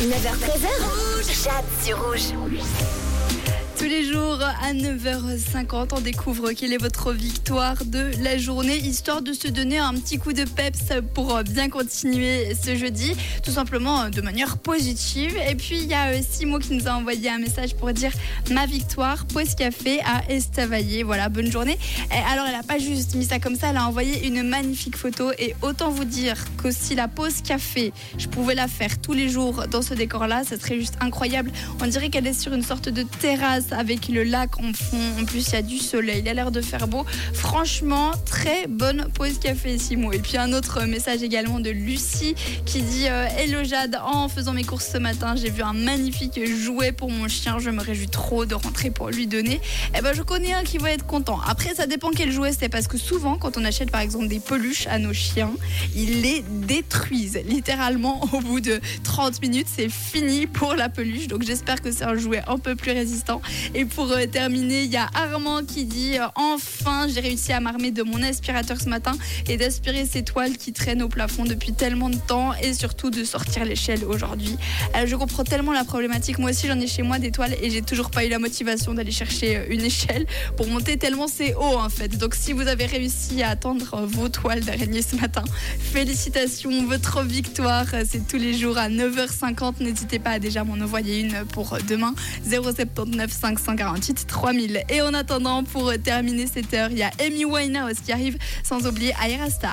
9h13h, Jade sur rouge. Tous les jours à 9h50, on découvre quelle est votre victoire de la journée, histoire de se donner un petit coup de peps pour bien continuer ce jeudi, tout simplement de manière positive. Et puis il y a Simo qui nous a envoyé un message pour dire ma victoire, pause café à Estavayer. Voilà, bonne journée. Alors elle n'a pas juste mis ça comme ça, elle a envoyé une magnifique photo et autant vous dire que si la pause café, je pouvais la faire tous les jours dans ce décor-là, ça serait juste incroyable. On dirait qu'elle est sur une sorte de terrasse avec le lac en fond. En plus, il y a du soleil, il a l'air de faire beau. Franchement, très bonne pause café, Simon. Et puis un autre message également de Lucie qui dit euh, Hello Jade, en faisant mes courses ce matin, j'ai vu un magnifique jouet pour mon chien. Je me réjouis trop de rentrer pour lui donner. Eh ben, je connais un qui va être content. Après, ça dépend quel jouet c'est parce que souvent, quand on achète par exemple des peluches à nos chiens, ils les détruisent littéralement au bout de 30 minutes. C'est fini pour la peluche. Donc, j'espère que c'est un jouet un peu plus résistant. Et pour euh, terminer, il y a Armand qui dit euh, Enfin, j'ai réussi à m'armer de mon aspirateur ce matin et d'aspirer ces toiles qui traînent au plafond depuis tellement de temps et surtout de sortir l'échelle aujourd'hui. Euh, je comprends tellement la problématique. Moi aussi, j'en ai chez moi des toiles et j'ai toujours pas eu la motivation d'aller chercher une échelle pour monter tellement c'est haut en fait. Donc, si vous avez réussi à attendre vos toiles d'araignée ce matin, félicitations, votre victoire. C'est tous les jours à 9h50. N'hésitez pas à déjà m'en envoyer une pour demain. 079 548 3000. Et en attendant, pour terminer cette heure, il y a Amy Winehouse qui arrive, sans oublier Aerastar.